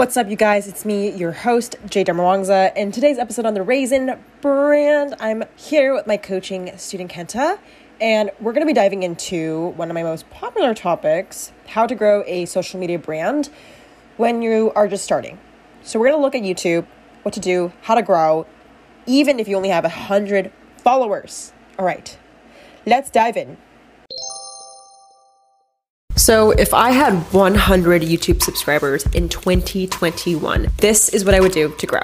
What's up, you guys? It's me, your host, Jade Darmawangsa. In today's episode on the Raisin brand, I'm here with my coaching student Kenta, and we're going to be diving into one of my most popular topics how to grow a social media brand when you are just starting. So, we're going to look at YouTube, what to do, how to grow, even if you only have 100 followers. All right, let's dive in. So, if I had 100 YouTube subscribers in 2021, this is what I would do to grow.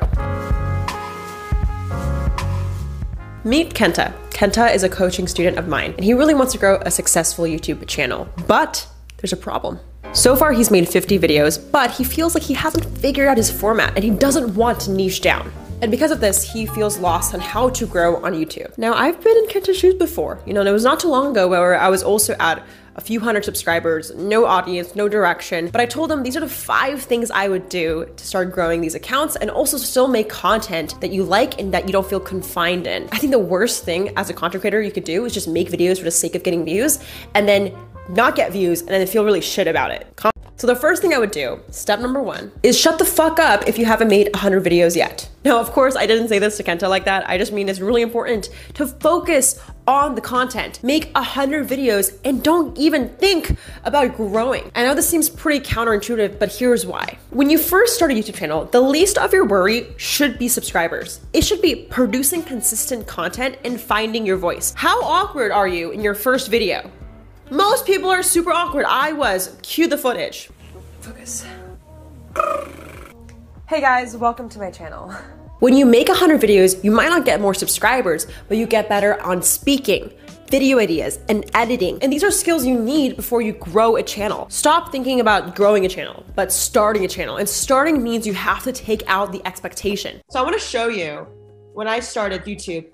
Meet Kenta. Kenta is a coaching student of mine, and he really wants to grow a successful YouTube channel. But there's a problem. So far, he's made 50 videos, but he feels like he hasn't figured out his format and he doesn't want to niche down. And because of this, he feels lost on how to grow on YouTube. Now, I've been in Kenta's shoes before. You know, and it was not too long ago where I was also at a few hundred subscribers, no audience, no direction. But I told them these are the five things I would do to start growing these accounts and also still make content that you like and that you don't feel confined in. I think the worst thing as a content creator you could do is just make videos for the sake of getting views and then not get views and then feel really shit about it. So the first thing I would do, step number one, is shut the fuck up if you haven't made 100 videos yet. Now, of course, I didn't say this to Kenta like that. I just mean it's really important to focus on the content. Make 100 videos and don't even think about growing. I know this seems pretty counterintuitive, but here's why. When you first start a YouTube channel, the least of your worry should be subscribers. It should be producing consistent content and finding your voice. How awkward are you in your first video? Most people are super awkward. I was. Cue the footage. Focus. Hey guys, welcome to my channel. When you make 100 videos, you might not get more subscribers, but you get better on speaking, video ideas, and editing. And these are skills you need before you grow a channel. Stop thinking about growing a channel, but starting a channel. And starting means you have to take out the expectation. So I wanna show you when I started YouTube,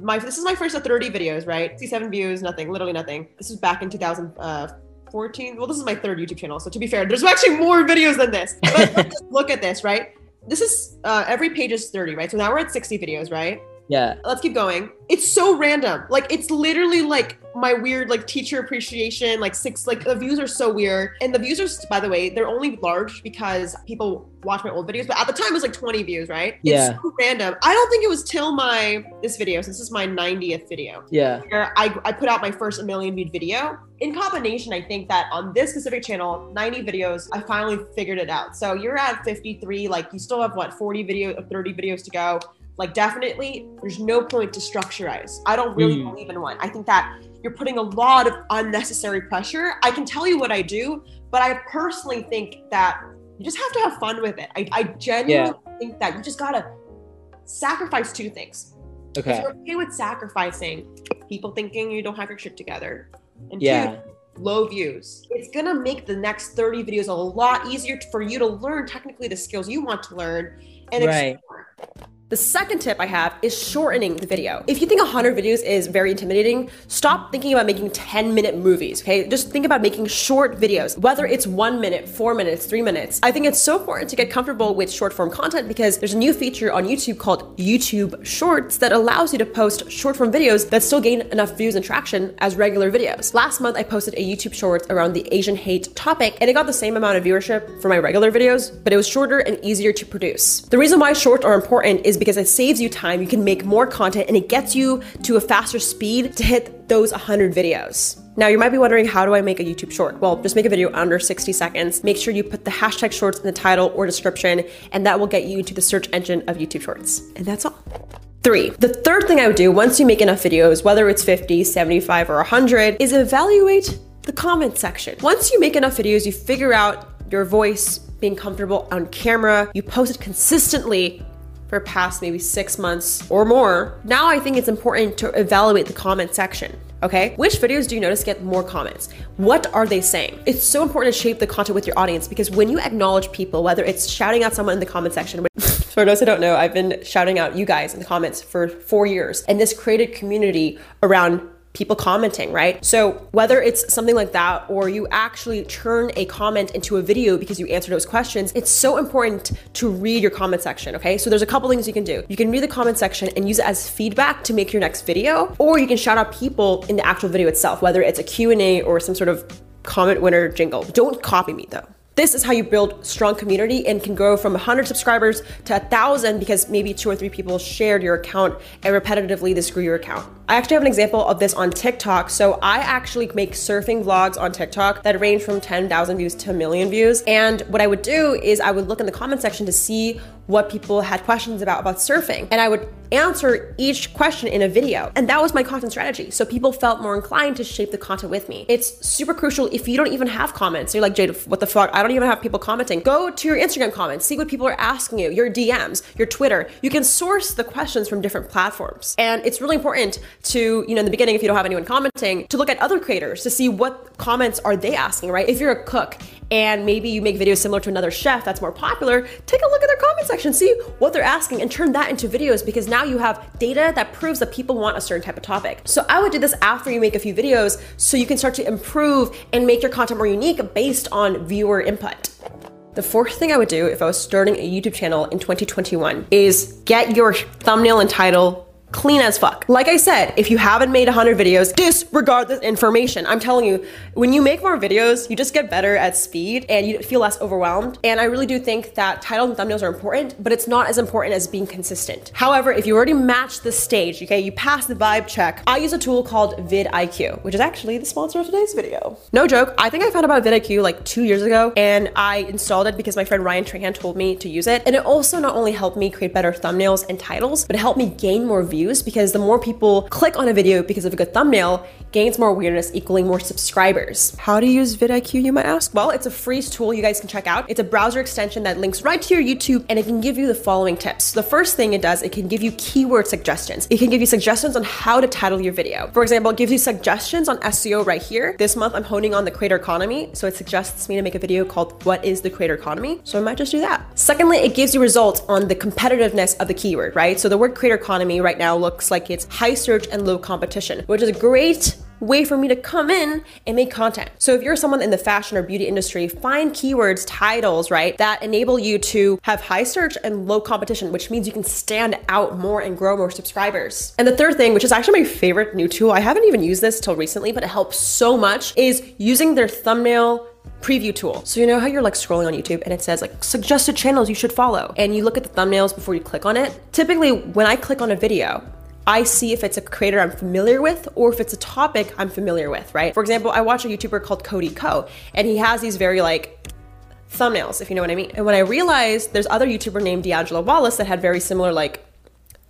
my this is my first 30 videos, right? 67 views, nothing, literally nothing. This was back in 2014. Well, this is my third YouTube channel, so to be fair, there's actually more videos than this. But look at this, right? This is uh, every page is 30, right? So now we're at 60 videos, right? Yeah. Let's keep going. It's so random. Like it's literally like my weird like teacher appreciation, like six like the views are so weird. And the views are by the way, they're only large because people watch my old videos, but at the time it was like 20 views, right? Yeah. It's so random. I don't think it was till my this video, since this is my 90th video. Yeah. Where I, I put out my first a million viewed video. In combination, I think that on this specific channel, 90 videos, I finally figured it out. So you're at 53, like you still have what 40 videos, 30 videos to go like definitely there's no point to structureize i don't really mm. believe in one i think that you're putting a lot of unnecessary pressure i can tell you what i do but i personally think that you just have to have fun with it i, I genuinely yeah. think that you just gotta sacrifice two things okay if you're okay with sacrificing people thinking you don't have your shit together and yeah two, low views. It's gonna make the next 30 videos a lot easier for you to learn technically the skills you want to learn and right. explore. The second tip I have is shortening the video. If you think 100 videos is very intimidating, stop thinking about making 10 minute movies, okay? Just think about making short videos, whether it's one minute, four minutes, three minutes. I think it's so important to get comfortable with short form content because there's a new feature on YouTube called YouTube Shorts that allows you to post short form videos that still gain enough views and traction as regular videos. Last month, I posted a YouTube Shorts around the Asian hate topic and it got the same amount of viewership for my regular videos, but it was shorter and easier to produce. The reason why shorts are important is because it saves you time, you can make more content, and it gets you to a faster speed to hit those 100 videos. Now, you might be wondering, how do I make a YouTube short? Well, just make a video under 60 seconds. Make sure you put the hashtag shorts in the title or description, and that will get you to the search engine of YouTube Shorts. And that's all. Three, the third thing I would do once you make enough videos, whether it's 50, 75, or 100, is evaluate the comment section. Once you make enough videos, you figure out your voice, being comfortable on camera, you post it consistently, for past maybe six months or more, now I think it's important to evaluate the comment section. Okay, which videos do you notice get more comments? What are they saying? It's so important to shape the content with your audience because when you acknowledge people, whether it's shouting out someone in the comment section, for those who don't know, I've been shouting out you guys in the comments for four years, and this created community around people commenting, right? So whether it's something like that or you actually turn a comment into a video because you answered those questions, it's so important to read your comment section, okay? So there's a couple things you can do. You can read the comment section and use it as feedback to make your next video, or you can shout out people in the actual video itself, whether it's a Q&A or some sort of comment winner jingle. Don't copy me though This is how you build strong community and can grow from 100 subscribers to 1,000 because maybe two or three people shared your account and repetitively this grew your account. I actually have an example of this on TikTok. So I actually make surfing vlogs on TikTok that range from 10,000 views to a million views. And what I would do is I would look in the comment section to see what people had questions about about surfing and I would answer each question in a video. And that was my content strategy. So people felt more inclined to shape the content with me. It's super crucial if you don't even have comments. You're like, Jade, what the fuck? I don't even have people commenting. Go to your Instagram comments, see what people are asking you, your DMs, your Twitter. You can source the questions from different platforms. And it's really important to, you know, in the beginning, if you don't have anyone commenting, to look at other creators to see what comments are they asking, right? If you're a cook and maybe you make videos similar to another chef that's more popular, take a look at their comment section, see what they're asking, and turn that into videos because now you have data that proves that people want a certain type of topic. So I would do this after you make a few videos so you can start to improve and make your content more unique based on viewer input. The fourth thing I would do if I was starting a YouTube channel in 2021 is get your thumbnail and title clean as fuck. Like I said, if you haven't made 100 videos, disregard this information. I'm telling you, when you make more videos, you just get better at speed and you feel less overwhelmed. And I really do think that titles and thumbnails are important, but it's not as important as being consistent. However, if you already match the stage, okay, you pass the vibe check, I use a tool called vidIQ, which is actually the sponsor of today's video. No joke, I think I found about vidIQ like two years ago and I installed it because my friend Ryan Trahan told me to use it. And it also not only helped me create better thumbnails and titles, but it helped me gain more views views because the more people click on a video because of a good thumbnail, gains more awareness, equaling more subscribers. How to use vidIQ, you might ask? Well, it's a free tool you guys can check out. It's a browser extension that links right to your YouTube and it can give you the following tips. The first thing it does, it can give you keyword suggestions. It can give you suggestions on how to title your video. For example, it gives you suggestions on SEO right here. This month, I'm honing on the creator economy. So it suggests me to make a video called What is the Creator Economy? So I might just do that. Secondly, it gives you results on the competitiveness of the keyword, right? So the word creator economy right now looks like it's high search and low competition, which is a great way for me to come in and make content. So if you're someone in the fashion or beauty industry, find keywords, titles, right, that enable you to have high search and low competition, which means you can stand out more and grow more subscribers. And the third thing, which is actually my favorite new tool, I haven't even used this till recently, but it helps so much, is using their thumbnail preview tool. So you know how you're like scrolling on YouTube and it says like suggested channels you should follow and you look at the thumbnails before you click on it. Typically when I click on a video, I see if it's a creator I'm familiar with or if it's a topic I'm familiar with, right? For example, I watch a YouTuber called Cody Ko and he has these very like thumbnails, if you know what I mean. And when I realized there's other YouTuber named D'Angelo Wallace that had very similar like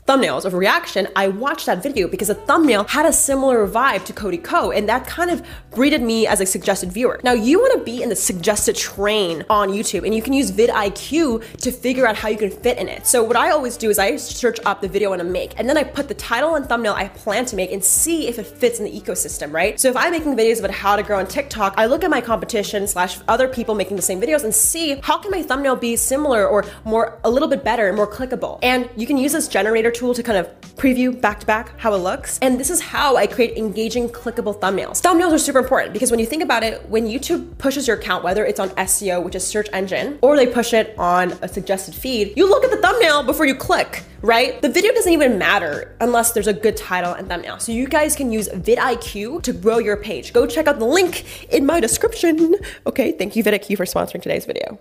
thumbnails of reaction, I watched that video because the thumbnail had a similar vibe to Cody Ko, and that kind of greeted me as a suggested viewer. Now, you want to be in the suggested train on YouTube, and you can use vidIQ to figure out how you can fit in it. So, what I always do is I search up the video I want to make, and then I put the title and thumbnail I plan to make and see if it fits in the ecosystem, right? So, if I'm making videos about how to grow on TikTok, I look at my competition slash other people making the same videos and see how can my thumbnail be similar or more, a little bit better and more clickable. And you can use this generator tool to kind of preview back to back how it looks. And this is how I create engaging, clickable thumbnails. Thumbnails are super important because when you think about it, when YouTube pushes your account, whether it's on SEO, which is search engine, or they push it on a suggested feed, you look at the thumbnail before you click, right? The video doesn't even matter unless there's a good title and thumbnail. So you guys can use vidIQ to grow your page. Go check out the link in my description. Okay, thank you vidIQ for sponsoring today's video.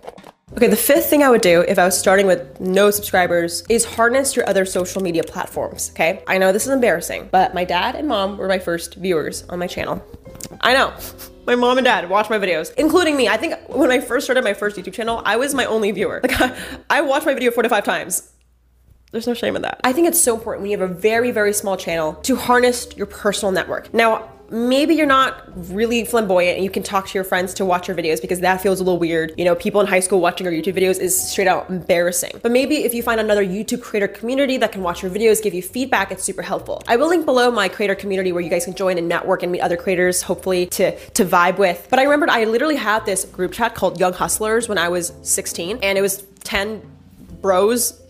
Okay, the fifth thing I would do if I was starting with no subscribers is harness your other social media platforms. Okay, I know this is embarrassing, but my dad and mom were my first viewers on my channel. I know. My mom and dad watch my videos, including me. I think when I first started my first YouTube channel, I was my only viewer. Like, I, I watched my video four to five times. There's no shame in that. I think it's so important when you have a very, very small channel to harness your personal network. Now, maybe you're not really flamboyant and you can talk to your friends to watch your videos because that feels a little weird. You know, people in high school watching your YouTube videos is straight out embarrassing. But maybe if you find another YouTube creator community that can watch your videos, give you feedback, it's super helpful. I will link below my creator community where you guys can join and network and meet other creators, hopefully to, to vibe with. But I remembered I literally had this group chat called Young Hustlers when I was 16 and it was 10 bros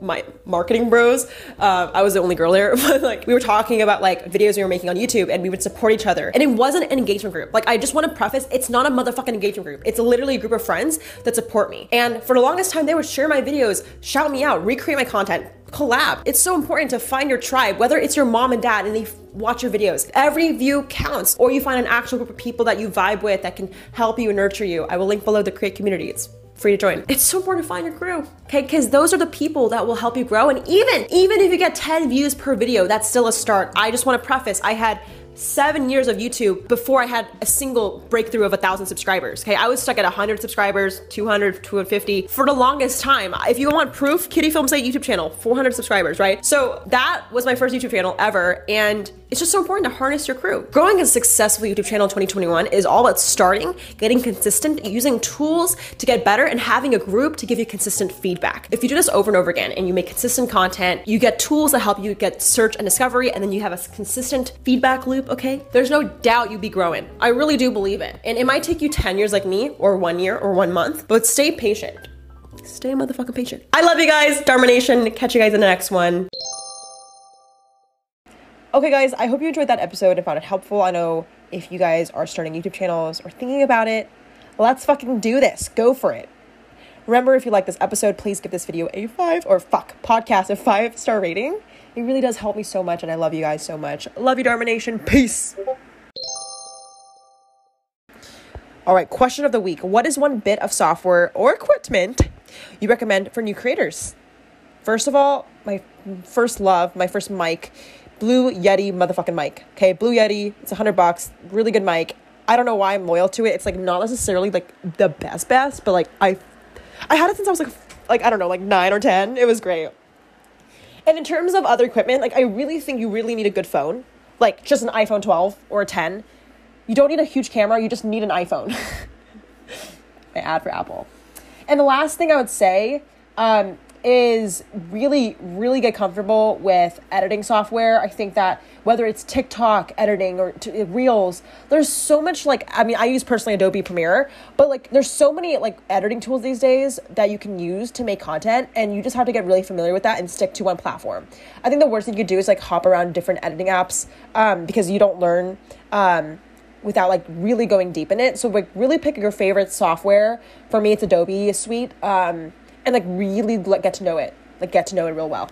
my marketing bros. Uh, I was the only girl there, but like we were talking about like videos we were making on YouTube and we would support each other. And it wasn't an engagement group. Like I just want to preface, it's not a motherfucking engagement group. It's literally a group of friends that support me. And for the longest time, they would share my videos, shout me out, recreate my content, collab. It's so important to find your tribe, whether it's your mom and dad and they watch your videos. Every view counts, or you find an actual group of people that you vibe with that can help you and nurture you. I will link below the create community. It's free to join. It's so important to find your crew, okay? Because those are the people that will help you grow. And even even if you get 10 views per video, that's still a start. I just want to preface, I had seven years of YouTube before I had a single breakthrough of a thousand subscribers. Okay, I was stuck at 100 subscribers, 200, 250 for the longest time. If you want proof, Kitty Films YouTube channel, 400 subscribers, right? So that was my first YouTube channel ever, and it's just so important to harness your crew. Growing a successful YouTube channel in 2021 is all about starting, getting consistent, using tools to get better, and having a group to give you consistent feedback. If you do this over and over again and you make consistent content, you get tools that help you get search and discovery, and then you have a consistent feedback loop, okay? There's no doubt you'll be growing. I really do believe it. And it might take you 10 years like me, or one year, or one month, but stay patient. Stay motherfucking patient. I love you guys. Dharma Nation. Catch you guys in the next one. Okay, guys, I hope you enjoyed that episode and found it helpful. I know if you guys are starting YouTube channels or thinking about it, let's fucking do this. Go for it. Remember, if you like this episode, please give this video a five or fuck podcast a five star rating. It really does help me so much, and I love you guys so much. Love you, Dharma Nation. Peace. All right, question of the week. What is one bit of software or equipment you recommend for new creators? First of all, my first love, my first mic Blue Yeti motherfucking mic. Okay, Blue Yeti. It's a hundred bucks. Really good mic. I don't know why I'm loyal to it. It's like not necessarily like the best best, but like I, I had it since I was like like I don't know like nine or ten. It was great. And in terms of other equipment, like I really think you really need a good phone, like just an iPhone 12 or a 10. You don't need a huge camera. You just need an iPhone. My ad for Apple. And the last thing I would say um, is really, really get comfortable with editing software. I think that whether it's TikTok editing or t- Reels, there's so much like, I mean, I use personally Adobe Premiere, but like there's so many like editing tools these days that you can use to make content and you just have to get really familiar with that and stick to one platform. I think the worst thing you could do is like hop around different editing apps um, because you don't learn. Um, without like really going deep in it. So like really pick your favorite software. For me, it's Adobe Suite. Um, and like really get to know it, like get to know it real well.